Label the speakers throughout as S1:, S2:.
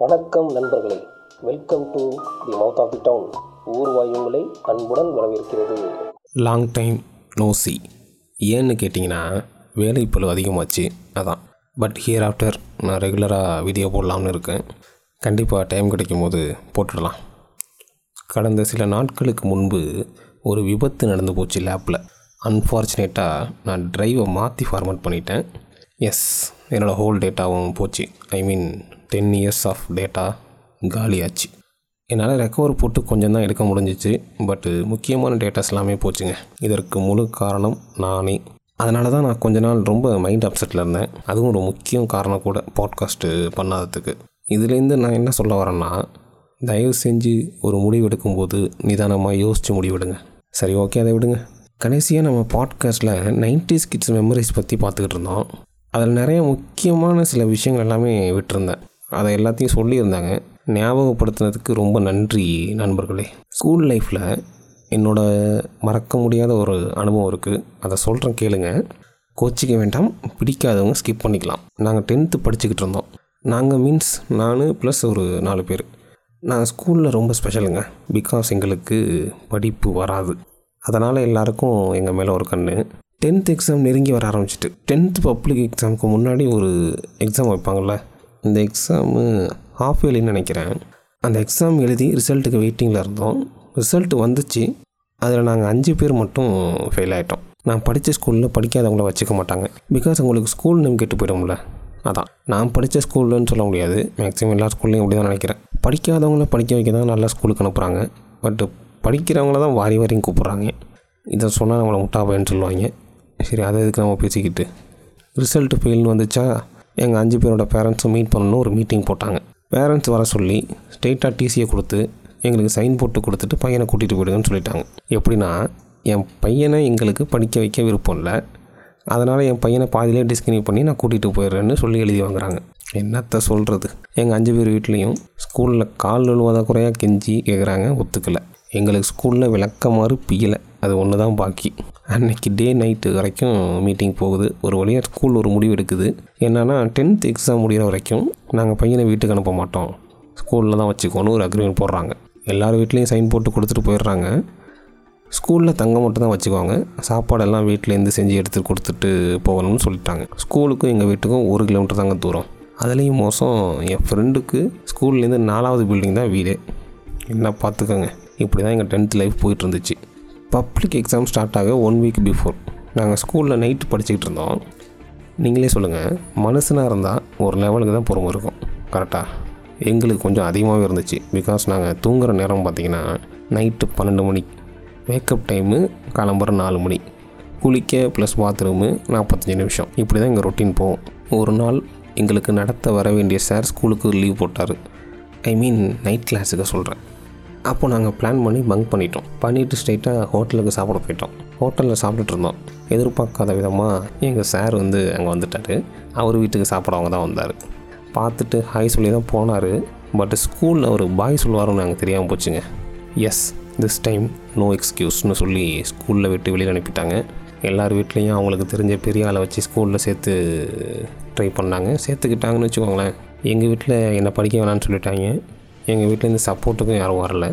S1: வணக்கம் நண்பர்களே. Welcome to the mouth of the town ஊர்வாய் உங்களை அன்புடன் வரவேற்கிறது.
S2: லாங் டைம் நோசி ஏன்னு கேட்டிங்கன்னா வேலை பழு அதிகமாச்சு அதான். பட் ஹியர் ஆஃப்டர் நான் ரெகுலராக வீடியோ போடலாம்னு இருக்கேன். கண்டிப்பாக டைம் கிடைக்கும் போது போட்டுடலாம். கடந்த சில நாட்களுக்கு முன்பு ஒரு விபத்து நடந்து போச்சு லேப்பில் அன்ஃபார்ச்சுனேட்டாக நான் ட்ரைவை மாற்றி ஃபார்மேட் பண்ணிட்டேன். எஸ் என்னோடய ஹோல் டேட்டாவும் போச்சு. I mean ten years of data காலியாச்சு. என்னால் ரெக்கவர் போட்டு கொஞ்சம் தான் எடுக்க முடிஞ்சிச்சு பட்டு முக்கியமான டேட்டாஸ் எல்லாமே போச்சுங்க. இதற்கு முழு காரணம் நானே. அதனால தான் நான் கொஞ்ச நாள் ரொம்ப மைண்ட் அப்செட்டில் இருந்தேன். அதுவும் ஒரு முக்கிய காரணம் கூட பாட்காஸ்ட்டு பண்ணாததுக்கு. இதுலேருந்து நான் என்ன சொல்ல வரேன்னா தயவு செஞ்சு ஒரு முடிவு எடுக்கும்போது நிதானமாக யோசித்து முடிவெடுங்க. சரி ஓகே அதை விடுங்க. கடைசியாக நம்ம பாட்காஸ்ட்டில் நைன்டிஸ் கிட்ஸ் மெமரிஸ் பற்றி பார்த்துக்கிட்டு இருந்தோம். அதில் நிறைய முக்கியமான சில விஷயங்கள் எல்லாமே விட்டுருந்தேன். அதை எல்லாத்தையும் சொல்லியிருந்தாங்க. ஞாபகப்படுத்துனதுக்கு ரொம்ப நன்றி நண்பர்களே. ஸ்கூல் லைஃப்பில் என்னோட மறக்க முடியாத ஒரு அனுபவம் இருக்குது அதை சொல்கிறேன் கேளுங்க. கோச்சிக்க வேண்டாம் பிடிக்காதவங்க ஸ்கிப் பண்ணிக்கலாம். நாங்கள் டென்த்து படிச்சுக்கிட்டு இருந்தோம். நாங்கள் மீன்ஸ் நான் ப்ளஸ் ஒரு நாலு பேர். நான் ஸ்கூலில் ரொம்ப ஸ்பெஷலுங்க பிகாஸ் எங்களுக்கு படிப்பு வராது. அதனால் எல்லாருக்கும் எங்கள் மேலே ஒரு கண்ணு. டென்த் எக்ஸாம் நெருங்கி வர ஆரம்பிச்சிட்டு. டென்த் பப்ளிக் எக்ஸாமுக்கு முன்னாடி ஒரு எக்ஸாம் வைப்பாங்கள்ல இந்த எக்ஸாமு ஹாஃப் இயர்லின்னு நினைக்கிறேன். அந்த எக்ஸாம் எழுதி ரிசல்ட்டுக்கு வெயிட்டிங்கில் இருந்தோம். ரிசல்ட் வந்துச்சு. அதில் நாங்கள் அஞ்சு பேர் மட்டும் ஃபெயில் ஆகிட்டோம் நான் படித்த ஸ்கூலில் படிக்காதவங்கள வச்சுக்க மாட்டாங்க. பிகாஸ் உங்களுக்கு ஸ்கூல் நேம் கெட்டு போயிடும்ல. அதான். நான் படித்த ஸ்கூல்லன்னு சொல்ல முடியாது. மேக்ஸிமம் எல்லா ஸ்கூல்லையும் அப்படி தான் நினைக்கிறேன். படிக்காதவங்கள படிக்க வைக்க தான் நல்லா ஸ்கூலுக்கு அனுப்புகிறாங்க பட்டு படிக்கிறவங்கள தான் வாரி வாரியும் கூப்பிட்றாங்க. இதை சொன்னால் நம்மளை முட்டாப்பைன்னு சொல்லுவாங்க. சரி அதை இதுக்கு நம்ம பேசிக்கிட்டு? ரிசல்ட்டு ஃபெயில்னு வந்துச்சா? எங்கள் அஞ்சு பேரோட பேரண்ட்ஸும் மீட் பண்ணணும் ஒரு மீட்டிங் போட்டாங்க. பேரண்ட்ஸ் வர சொல்லி ஸ்ட்ரெயிட்டாக டிசியை கொடுத்து எங்களுக்கு சைன் போட்டு கொடுத்துட்டு பையனை கூட்டிகிட்டு போயிடுங்கன்னு சொல்லிட்டாங்க. எப்படின்னா என் பையனை எங்களுக்கு படிக்க வைக்க விருப்பம் இல்லை. அதனால் என் பையனை பாதியிலே டிஸ்கன்யூ பண்ணி நான் கூட்டிகிட்டு போயிடுறேன்னு சொல்லி எழுதி வாங்குறாங்க. என்னத்த சொல்கிறது எங்கள் அஞ்சு பேர் வீட்லேயும் ஸ்கூலில் கால் விழுவாத குறையாக கெஞ்சி கேட்குறாங்க ஒத்துக்கலை. எங்களுக்கு ஸ்கூலில் விளக்கமாறு பியலை அது ஒன்று தான் பாக்கி. அன்னைக்கு டே நைட்டு வரைக்கும் மீட்டிங் போகுது. ஒரு வழியாக ஸ்கூல் ஒரு முடிவு எடுக்குது. என்னென்னா டென்த் எக்ஸாம் முடிகிற வரைக்கும் நாங்கள் பையனை வீட்டுக்கு அனுப்ப மாட்டோம். ஸ்கூலில் தான் வச்சுக்கோன்னு ஒரு அக்ரிமெண்ட் போடுறாங்க. எல்லார் வீட்லேயும் சைன் போட்டு கொடுத்துட்டு போயிடுறாங்க. ஸ்கூலில் தங்க மட்டும் தான் வச்சுக்குவாங்க. சாப்பாடெல்லாம் வீட்டிலேருந்து செஞ்சு எடுத்து கொடுத்துட்டு போகணும்னு சொல்லிட்டாங்க. ஸ்கூலுக்கும் எங்கள் வீட்டுக்கும் ஒரு கிலோமீட்டர் தாங்க தூரம். அதுலேயும் மோசம். என் ஃப்ரெண்டுக்கு ஸ்கூல்லேருந்து நாலாவது பில்டிங் தான் வீடு. என்ன பார்த்துக்கோங்க இப்படி தான் எங்கள் டென்த் லைஃப் போயிட்டு இருந்துச்சு. பப்ளிக் எக்ஸாம் ஸ்டார்ட் ஆக ஒன் வீக் பிஃபோர் நாங்கள் ஸ்கூலில் நைட்டு படிச்சுக்கிட்டு இருந்தோம். நீங்களே சொல்லுங்கள் மனுஷனாக இருந்தால் ஒரு லெவலுக்கு தான் பொறுமை இருக்கும். கரெக்டாக எங்களுக்கு கொஞ்சம் அதிகமாகவே இருந்துச்சு. பிகாஸ் நாங்கள் தூங்குகிற நேரம் பார்த்திங்கன்னா நைட்டு பன்னெண்டு மணி. மேக்கப் டைமு கிளம்புற நாலு மணி. குளிக்க ப்ளஸ் பாத்ரூமு நாற்பத்தஞ்சு நிமிஷம். இப்படி தான் எங்கள் ரொட்டீன் போகும். ஒரு நாள் எங்களுக்கு நடத்த வர வேண்டிய சார் ஸ்கூலுக்கு லீவ் போட்டார். ஐ மீன் நைட் கிளாஸுக்கு சொல்கிறேன் அப்போ நாங்கள் பிளான் பண்ணி பங்க் பண்ணிட்டோம். பண்ணிவிட்டு ஸ்ட்ரைட்டாக ஹோட்டலுக்கு சாப்பிட போயிட்டோம். ஹோட்டலில் சாப்பிட்டுட்டு இருந்தோம். எதிர்பார்க்காத விதமாக எங்கள் சார் வந்து அங்கே வந்துட்டார். அவர் வீட்டுக்கு சாப்பிடவங்க தான் வந்தார். பார்த்துட்டு ஹாய் சொல்லி தான் போனார். பட் ஸ்கூலில் ஒரு பாய் சொல்லுவாருன்னு நாங்கள் தெரியாமல் போச்சுங்க. எஸ் திஸ் டைம் நோ எக்ஸ்கியூஸ்னு சொல்லி ஸ்கூலில் விட்டு வெளியில் அனுப்பிட்டாங்க. எல்லார் வீட்லேயும் அவங்களுக்கு தெரிஞ்ச பெரிய ஆளை வச்சு ஸ்கூலில் சேர்த்து ட்ரை பண்ணாங்க. சேர்த்துக்கிட்டாங்கன்னு வச்சுக்கோங்களேன். எங்கள் வீட்டில் என்னை படிக்க வேணான்னு சொல்லிட்டாங்க. எங்கள் வீட்டிலேருந்து சப்போர்ட்டுக்கும் யாரும் வரல.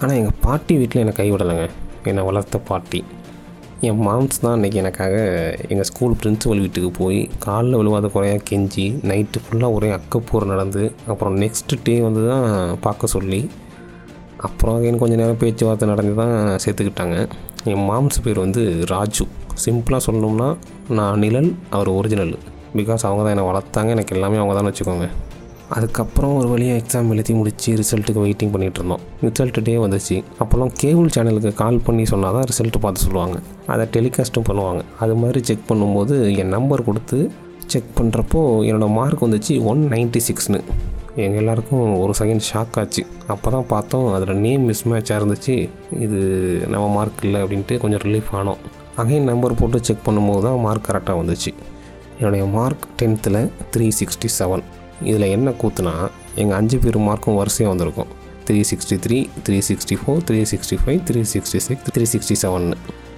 S2: ஆனால் எங்கள் பாட்டி வீட்டில் என்னை கைவிடலைங்க. என்னை வளர்த்த பாட்டி. என் மாம்ஸ் தான் அன்றைக்கி எனக்காக எங்கள் ஸ்கூல் பிரின்ஸிபல் வீட்டுக்கு போய் காலில் விழுவாத குறையாக கெஞ்சி நைட்டு ஃபுல்லாக ஒரே அக்கப்பூர் நடந்து அப்புறம் நெக்ஸ்ட் டே வந்து தான் பார்க்க சொல்லி அப்புறம் எனக்கு கொஞ்சம் நேரம் பேச்சுவார்த்தை நடந்து தான் சேர்த்துக்கிட்டாங்க. என் மாம்ஸ் பேர் வந்து ராஜு. சிம்பிளாக சொல்லணும்னா நான் நிழல் அவர் ஒரிஜினல் பிகாஸ் அவங்க தான் என்னை வளர்த்தாங்க. எனக்கு எல்லாமே அவங்க தான் வச்சுக்கோங்க. அதுக்கப்புறம் ஒரு வழியாக எக்ஸாம் எழுதி முடித்து ரிசல்ட்டுக்கு வெயிட்டிங் பண்ணிகிட்டு இருந்தோம். ரிசல்ட் டே வந்துச்சு. அப்போல்லாம் கேபிள் சேனலுக்கு கால் பண்ணி சொன்னால் தான் ரிசல்ட் பார்த்து சொல்லுவாங்க. அதை டெலிகாஸ்ட்டும் பண்ணுவாங்க. அது மாதிரி செக் பண்ணும்போது என் நம்பர் கொடுத்து செக் பண்ணுறப்போ என்னோடய மார்க் வந்துச்சு ஒன் நைன்ட்டி சிக்ஸ்னு எங்கள் எல்லாருக்கும் ஒரு செகண்ட் ஷாக் ஆச்சு. அப்போ தான் பார்த்தோம் அதில் நேம் மிஸ் மேட்சாக இருந்துச்சு. இது நம்ம மார்க் இல்லை அப்படின்ட்டு கொஞ்சம் ரிலீஃப் ஆனோம். அகைன் நம்பர் போட்டு செக் பண்ணும்போது தான் மார்க் கரெக்டாக வந்துச்சு. என்னுடைய மார்க் டென்த்தில் த்ரீ சிக்ஸ்டி செவன் இதில் என்ன கூத்துனா எங்கள் அஞ்சு பேர் மார்க்கும் வரிசையாக வந்திருக்கும். Three sixty three three sixty four three sixty five three sixty six three sixty செவன்னு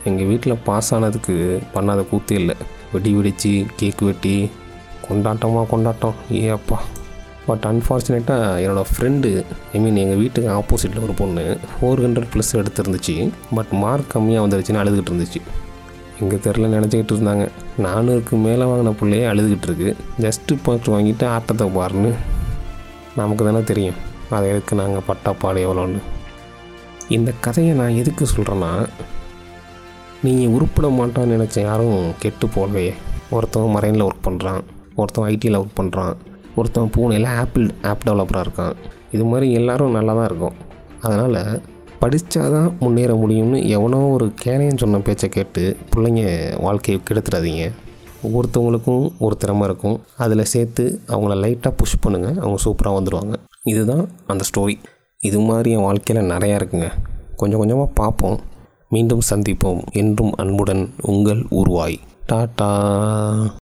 S2: எங்கள் வீட்டில் பாஸ் ஆனதுக்கு பண்ணாத கூத்தே இல்லை. வெடி வெடித்து கேக் வெட்டி கொண்டாட்டமாக கொண்டாட்டம். ஏ அப்பா. பட் அன்ஃபார்ச்சுனேட்டாக என்னோடய ஃப்ரெண்டு ஐ மீன் எங்கள் வீட்டுக்கு ஆப்போசிட்டில் ஒரு பொண்ணு ஃபோர் ஹண்ட்ரட் ப்ளஸ் எடுத்துருந்துச்சு. பட் மார்க் கம்மியாக வந்துருச்சுன்னு அழுதுகிட்டு இருந்துச்சு. எங்கள் தெருல நினச்சிக்கிட்டு இருந்தாங்க. நானூறுக்கு மேலே வாங்கின பிள்ளையே அழுதுகிட்டு இருக்கு. ஜஸ்ட்டு பார்த்து வாங்கிட்டு ஆட்டத்தை பாருன்னு நமக்கு தானே தெரியும். அதை எதுக்கு நாங்கள் பட்டாப்பாடு எவ்வளோன்னு. இந்த கதையை நான் எதுக்கு சொல்கிறேன்னா நீங்கள் உருப்பிட மாட்டான்னு நினச்ச யாரும் கெட்டு போகலையே. ஒருத்தவன் மரைனில் ஒர்க் பண்ணுறான் ஒருத்தவன் ஐடியில் ஒர்க் பண்ணுறான் ஒருத்தவன் பூனையில் ஆப்பிள் ஆப் டெவலப்பராக இருக்கான். இது மாதிரி எல்லோரும் நல்லா தான் இருக்கும். அதனால் படித்தாதான் முன்னேற முடியும்னு எவனோ ஒரு கேனையன் சொன்ன பேச்சை கேட்டு பிள்ளைங்க வாழ்க்கையை கெடுத்துடாதீங்க ஒவ்வொருத்தவங்களுக்கும் ஒரு திறமை இருக்கும். அதில் சேர்த்து அவங்கள லைட்டாக புஷ் பண்ணுங்கள் அவங்க சூப்பராக வந்துடுவாங்க இதுதான் அந்த ஸ்டோரி இது மாதிரி என் வாழ்க்கையில் நிறையா இருக்குங்க. கொஞ்சம் கொஞ்சமாக பார்ப்போம். மீண்டும் சந்திப்போம். என்றும் அன்புடன் உங்கள் உருவாய் டாட்டா